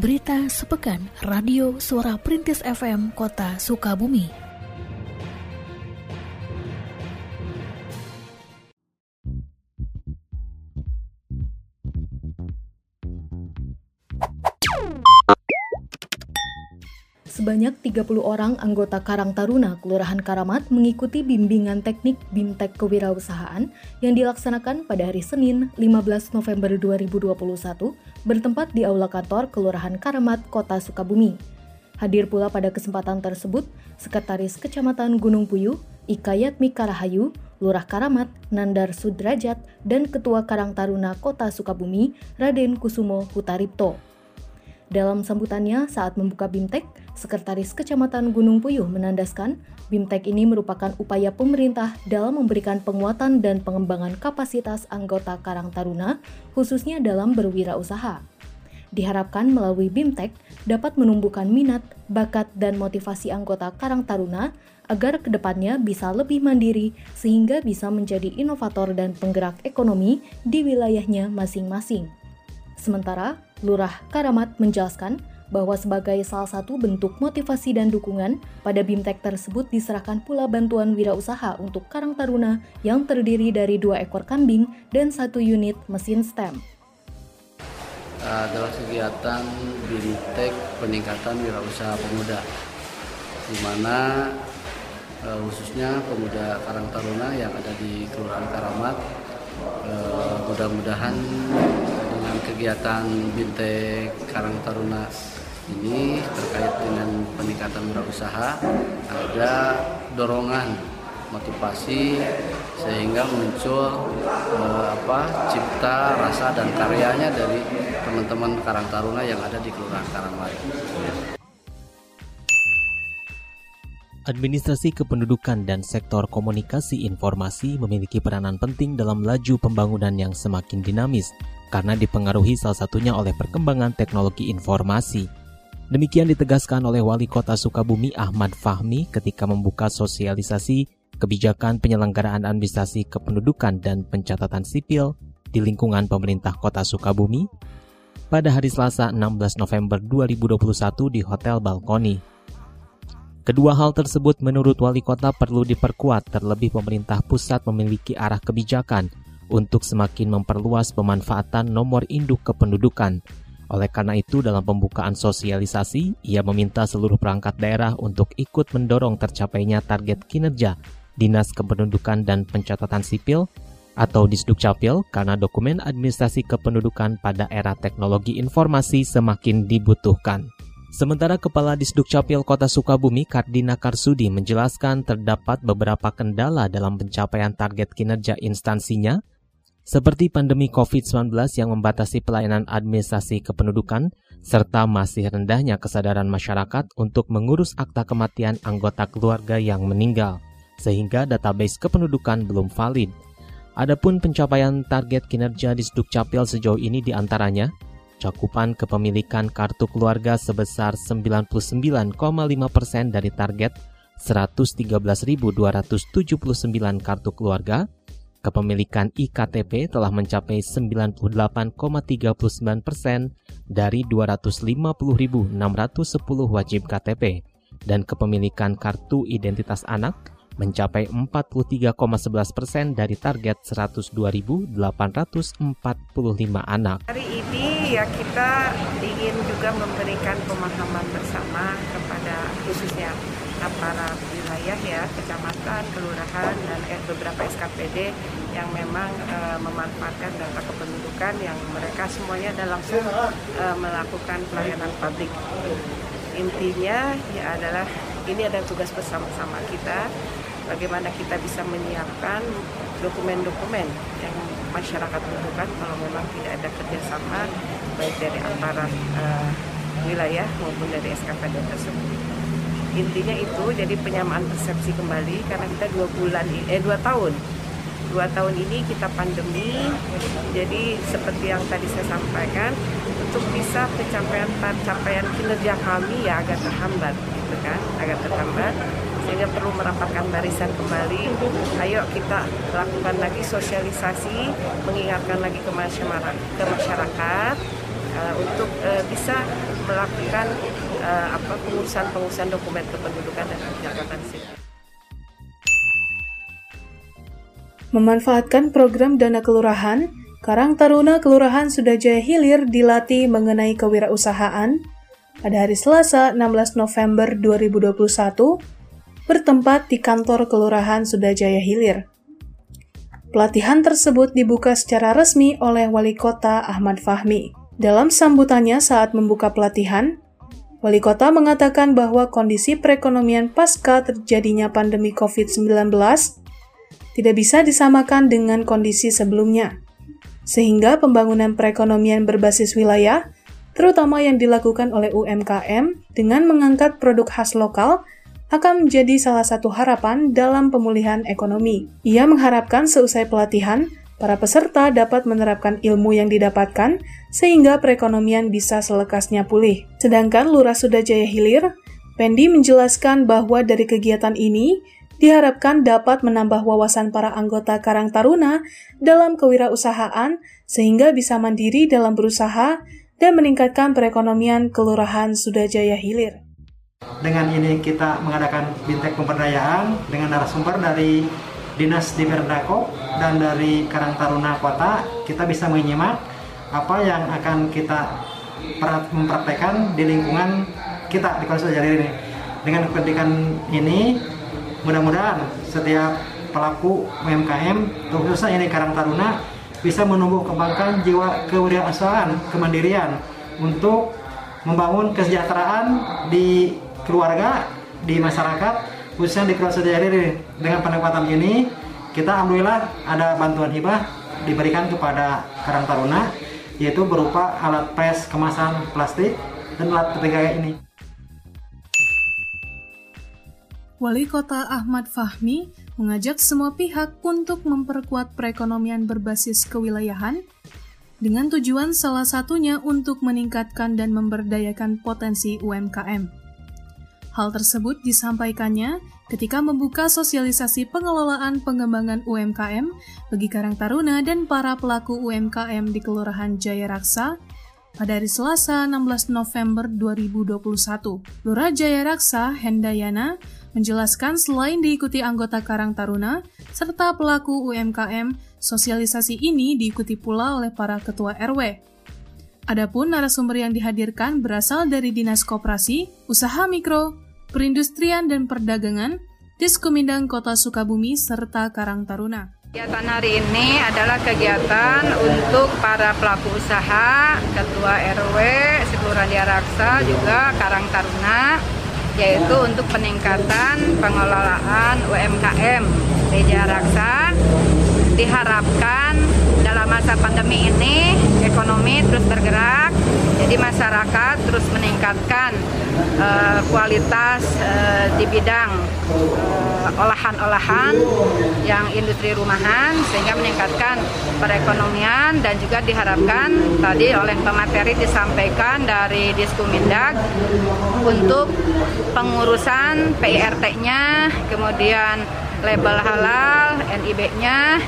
Berita sepekan Radio Suara Perintis FM Kota Sukabumi. Sebanyak 30 orang anggota Karang Taruna Kelurahan Karamat mengikuti bimbingan teknik BIMTEK Kewirausahaan yang dilaksanakan pada hari Senin 15 November 2021 bertempat di Aula Kantor Kelurahan Karamat, Kota Sukabumi. Hadir pula pada kesempatan tersebut Sekretaris Kecamatan Gunung Puyuh, Ikayat Mikarahayu, Lurah Karamat, Nandar Sudrajat, dan Ketua Karang Taruna Kota Sukabumi, Raden Kusumo Hutaripto. Dalam sambutannya saat membuka BIMTEK, Sekretaris Kecamatan Gunung Puyuh menandaskan BIMTEK ini merupakan upaya pemerintah dalam memberikan penguatan dan pengembangan kapasitas anggota Karang Taruna, khususnya dalam berwirausaha. Diharapkan melalui BIMTEK dapat menumbuhkan minat, bakat, dan motivasi anggota Karang Taruna agar ke depannya bisa lebih mandiri sehingga bisa menjadi inovator dan penggerak ekonomi di wilayahnya masing-masing. Sementara, Lurah Karamat menjelaskan bahwa sebagai salah satu bentuk motivasi dan dukungan, pada BIMTEK tersebut diserahkan pula bantuan wirausaha untuk Karang Taruna yang terdiri dari dua ekor kambing dan satu unit mesin STEM. Adalah kegiatan BIMTEK peningkatan wirausaha pemuda, di mana eh, khususnya pemuda Karang Taruna yang ada di Kelurahan Karamat eh, mudah-mudahan kegiatan Bintek Karang Taruna ini terkait dengan peningkatan wirausaha ada dorongan motivasi sehingga muncul eh, apa cipta rasa dan karyanya dari teman-teman Karang Taruna yang ada di Kelurahan Karangmari. Administrasi kependudukan dan sektor komunikasi informasi memiliki peranan penting dalam laju pembangunan yang semakin dinamis karena dipengaruhi salah satunya oleh perkembangan teknologi informasi. Demikian ditegaskan oleh Wali Kota Sukabumi Ahmad Fahmi ketika membuka sosialisasi kebijakan penyelenggaraan administrasi kependudukan dan pencatatan sipil di lingkungan pemerintah Kota Sukabumi pada hari Selasa 16 November 2021 di Hotel Balkoni. Kedua hal tersebut menurut wali kota perlu diperkuat terlebih pemerintah pusat memiliki arah kebijakan untuk semakin memperluas pemanfaatan nomor induk kependudukan. Oleh karena itu, dalam pembukaan sosialisasi, ia meminta seluruh perangkat daerah untuk ikut mendorong tercapainya target kinerja Dinas Kependudukan dan Pencatatan Sipil atau Disdukcapil karena dokumen administrasi kependudukan pada era teknologi informasi semakin dibutuhkan. Sementara Kepala Disdukcapil Kota Sukabumi Kardina Karsudi menjelaskan terdapat beberapa kendala dalam pencapaian target kinerja instansinya seperti pandemi COVID-19 yang membatasi pelayanan administrasi kependudukan, serta masih rendahnya kesadaran masyarakat untuk mengurus akta kematian anggota keluarga yang meninggal, sehingga database kependudukan belum valid. Adapun pencapaian target kinerja di Sdukcapil sejauh ini di antaranya, cakupan kepemilikan kartu keluarga sebesar 99,5% dari target 113.279 kartu keluarga, Kepemilikan IKTP telah mencapai 98,39 persen dari 250.610 wajib KTP dan kepemilikan kartu identitas anak mencapai 43,11 persen dari target 102.845 anak. Hari ini ya kita ingin juga memberikan pemahaman bersama kepada khususnya aparat wilayah ya, kecamatan, kelurahan dan eh, beberapa SKPD yang memang eh, memanfaatkan data kependudukan yang mereka semuanya langsung eh, melakukan pelayanan publik. Intinya ya adalah ini ada tugas bersama-sama kita bagaimana kita bisa menyiapkan dokumen-dokumen yang masyarakat butuhkan kalau memang tidak ada kerjasama baik dari aparat uh, wilayah maupun dari SKPD tersebut. Intinya itu jadi penyamaan persepsi kembali karena kita dua bulan eh dua tahun. Dua tahun ini kita pandemi jadi seperti yang tadi saya sampaikan untuk bisa pencapaian pencapaian kinerja kami ya agak terhambat gitu kan? Agak terhambat sehingga perlu merapatkan barisan kembali. Ayo kita lakukan lagi sosialisasi mengingatkan lagi ke masyarakat ke masyarakat uh, untuk uh, bisa melakukan uh, apa pengurusan-pengurusan dokumen kependudukan dan catatan sipil. Memanfaatkan program dana kelurahan, Karang Taruna Kelurahan Sudajaya Hilir dilatih mengenai kewirausahaan pada hari Selasa 16 November 2021 bertempat di kantor Kelurahan Sudajaya Hilir. Pelatihan tersebut dibuka secara resmi oleh Wali Kota Ahmad Fahmi. Dalam sambutannya saat membuka pelatihan, Wali Kota mengatakan bahwa kondisi perekonomian pasca terjadinya pandemi COVID-19 tidak bisa disamakan dengan kondisi sebelumnya, sehingga pembangunan perekonomian berbasis wilayah, terutama yang dilakukan oleh UMKM dengan mengangkat produk khas lokal, akan menjadi salah satu harapan dalam pemulihan ekonomi. Ia mengharapkan seusai pelatihan, para peserta dapat menerapkan ilmu yang didapatkan sehingga perekonomian bisa selekasnya pulih. Sedangkan Lurah Sudajaya Hilir, Pendi menjelaskan bahwa dari kegiatan ini diharapkan dapat menambah wawasan para anggota Karang Taruna dalam kewirausahaan sehingga bisa mandiri dalam berusaha dan meningkatkan perekonomian Kelurahan Sudajaya Hilir. Dengan ini kita mengadakan bintek pemberdayaan dengan narasumber dari Dinas Diperdako dan dari Karang Taruna Kota, kita bisa menyimak apa yang akan kita mempraktekkan di lingkungan kita di Kota Sudajaya ini. Dengan pendidikan ini, mudah-mudahan setiap pelaku UMKM khususnya ini Karang Taruna bisa menumbuh kembangkan jiwa kewirausahaan kemandirian untuk membangun kesejahteraan di keluarga di masyarakat khususnya di Pulau Sejari dengan pendekatan ini kita alhamdulillah ada bantuan hibah diberikan kepada Karang Taruna yaitu berupa alat pres kemasan plastik dan alat ketiga ini. Wali Kota Ahmad Fahmi mengajak semua pihak untuk memperkuat perekonomian berbasis kewilayahan dengan tujuan salah satunya untuk meningkatkan dan memberdayakan potensi UMKM. Hal tersebut disampaikannya ketika membuka sosialisasi pengelolaan pengembangan UMKM bagi Karang Taruna dan para pelaku UMKM di Kelurahan Jaya Raksa pada hari Selasa 16 November 2021. Lurah Jaya Raksa Hendayana menjelaskan selain diikuti anggota Karang Taruna serta pelaku UMKM, sosialisasi ini diikuti pula oleh para ketua RW. Adapun narasumber yang dihadirkan berasal dari Dinas Koperasi, Usaha Mikro, Perindustrian dan Perdagangan, Diskumindang Kota Sukabumi, serta Karang Taruna. Kegiatan hari ini adalah kegiatan untuk para pelaku usaha, ketua RW, Sekelurahan Diaraksa, juga Karang Taruna, yaitu untuk peningkatan pengelolaan UMKM Reja Raksa diharapkan dalam masa pandemi ini ekonomi terus bergerak jadi masyarakat terus meningkatkan uh, kualitas uh, di bidang eh, olahan-olahan yang industri rumahan sehingga meningkatkan perekonomian dan juga diharapkan tadi oleh pemateri disampaikan dari Diskumindag untuk pengurusan PIRT-nya kemudian label halal NIB-nya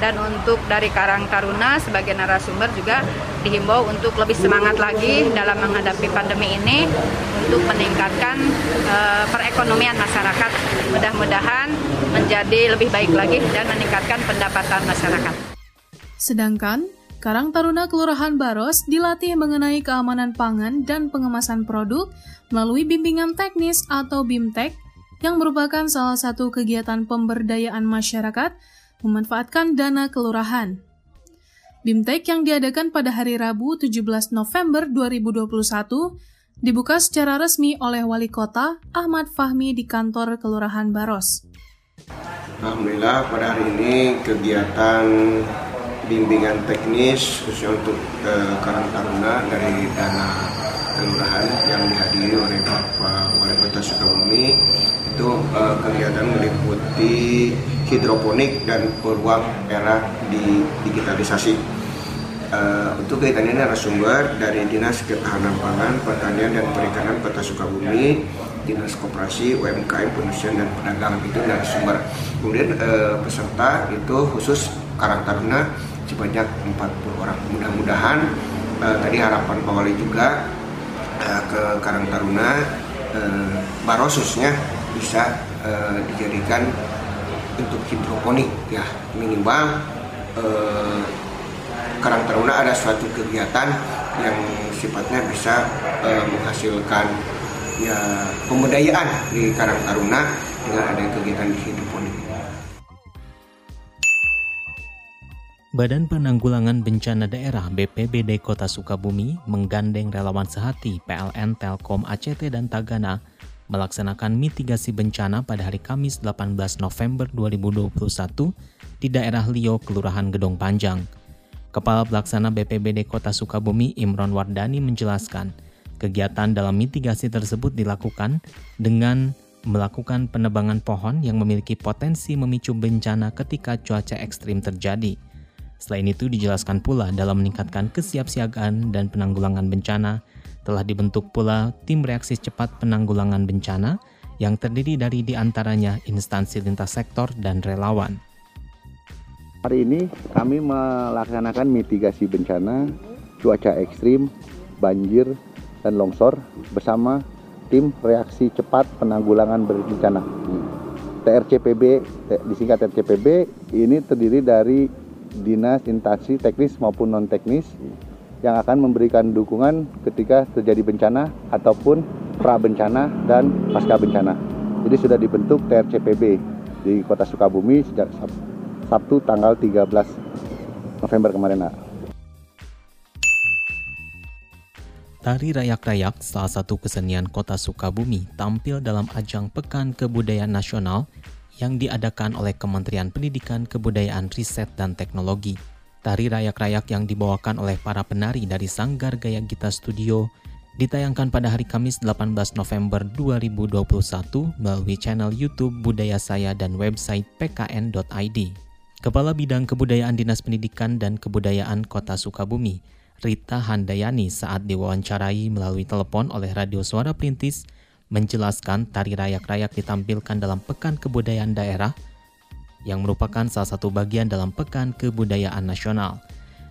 dan untuk dari Karang Taruna sebagai narasumber juga dihimbau untuk lebih semangat lagi dalam menghadapi pandemi ini untuk meningkatkan uh, perekonomian masyarakat. Mudah-mudahan menjadi lebih baik lagi dan meningkatkan pendapatan masyarakat. Sedangkan Karang Taruna Kelurahan Baros dilatih mengenai keamanan pangan dan pengemasan produk melalui bimbingan teknis atau BIMTEK yang merupakan salah satu kegiatan pemberdayaan masyarakat memanfaatkan dana kelurahan. BIMTEK yang diadakan pada hari Rabu 17 November 2021 dibuka secara resmi oleh Wali Kota Ahmad Fahmi di kantor Kelurahan Baros. Alhamdulillah pada hari ini kegiatan bimbingan teknis khususnya untuk eh, Karang Taruna dari dana kelurahan yang dihadiri oleh Bapak Wali Kota Sukabumi itu eh, kegiatan meliputi hidroponik dan peluang era di digitalisasi. Uh, untuk kaitan ini narasumber dari Dinas Ketahanan Pangan, Pertanian dan Perikanan Kota Sukabumi, Dinas Koperasi, UMKM, Pendustrian dan Perdagangan itu narasumber. Kemudian uh, peserta itu khusus Karang Taruna sebanyak 40 orang. Mudah-mudahan uh, tadi harapan Pak Wali juga uh, ke Karang Taruna uh, barosusnya bisa uh, dijadikan untuk hidroponik ya minimal uh, Karang Taruna ada suatu kegiatan yang sifatnya bisa uh, menghasilkan ya pemberdayaan di Karang Taruna dengan adanya kegiatan di hidroponik. Badan Penanggulangan Bencana Daerah BPBD Kota Sukabumi menggandeng relawan sehati PLN Telkom ACT dan Tagana melaksanakan mitigasi bencana pada hari Kamis 18 November 2021 di daerah Lio, Kelurahan Gedong Panjang. Kepala Pelaksana BPBD Kota Sukabumi Imron Wardani menjelaskan, kegiatan dalam mitigasi tersebut dilakukan dengan melakukan penebangan pohon yang memiliki potensi memicu bencana ketika cuaca ekstrim terjadi – Selain itu dijelaskan pula dalam meningkatkan kesiapsiagaan dan penanggulangan bencana, telah dibentuk pula tim reaksi cepat penanggulangan bencana yang terdiri dari di antaranya instansi lintas sektor dan relawan. Hari ini kami melaksanakan mitigasi bencana, cuaca ekstrim, banjir, dan longsor bersama tim reaksi cepat penanggulangan bencana. TRCPB, disingkat TRCPB, ini terdiri dari dinas instansi teknis maupun non teknis yang akan memberikan dukungan ketika terjadi bencana ataupun pra bencana dan pasca bencana. Jadi sudah dibentuk TRCPB di Kota Sukabumi sejak Sabtu tanggal 13 November kemarin. Tari Rayak-Rayak, salah satu kesenian kota Sukabumi, tampil dalam ajang Pekan Kebudayaan Nasional yang diadakan oleh Kementerian Pendidikan, Kebudayaan, Riset, dan Teknologi. Tari rayak-rayak yang dibawakan oleh para penari dari Sanggar Gaya Gita Studio ditayangkan pada hari Kamis 18 November 2021 melalui channel YouTube Budaya Saya dan website pkn.id. Kepala Bidang Kebudayaan Dinas Pendidikan dan Kebudayaan Kota Sukabumi, Rita Handayani saat diwawancarai melalui telepon oleh Radio Suara Perintis menjelaskan tari rayak-rayak ditampilkan dalam Pekan Kebudayaan Daerah yang merupakan salah satu bagian dalam Pekan Kebudayaan Nasional.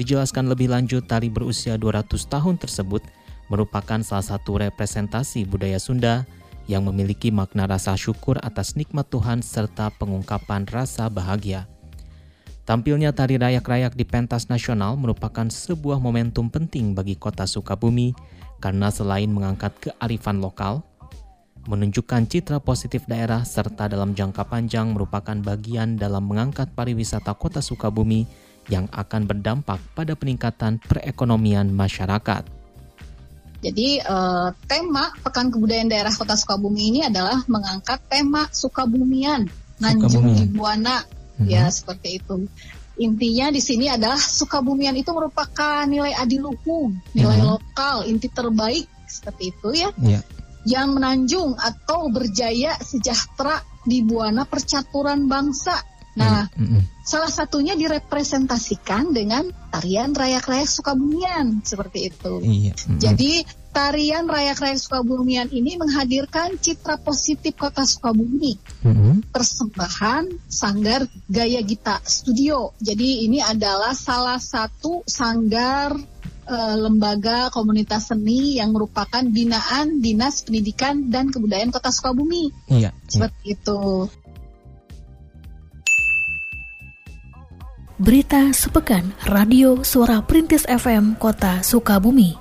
Dijelaskan lebih lanjut, tari berusia 200 tahun tersebut merupakan salah satu representasi budaya Sunda yang memiliki makna rasa syukur atas nikmat Tuhan serta pengungkapan rasa bahagia. Tampilnya tari rayak-rayak di pentas nasional merupakan sebuah momentum penting bagi kota Sukabumi karena selain mengangkat kearifan lokal, menunjukkan citra positif daerah serta dalam jangka panjang merupakan bagian dalam mengangkat pariwisata kota Sukabumi yang akan berdampak pada peningkatan perekonomian masyarakat. Jadi uh, tema Pekan Kebudayaan Daerah Kota Sukabumi ini adalah mengangkat tema Sukabumian, Nanjung Ibuana, hmm. ya seperti itu. Intinya di sini adalah Sukabumian itu merupakan nilai adiluhung, nilai hmm. lokal, inti terbaik seperti itu ya. Yeah yang menanjung atau berjaya sejahtera di buana percaturan bangsa. Nah, mm -hmm. salah satunya direpresentasikan dengan tarian rayak-rayak Sukabumian seperti itu. Iya. Mm -hmm. Jadi tarian rayak-rayak Sukabumian ini menghadirkan citra positif kota Sukabumi. Mm -hmm. Persembahan Sanggar Gaya Gita Studio. Jadi ini adalah salah satu sanggar uh, lembaga komunitas seni yang merupakan binaan Dinas Pendidikan dan Kebudayaan Kota Sukabumi. Iya. Seperti iya. itu. Berita sepekan Radio Suara Perintis FM Kota Sukabumi.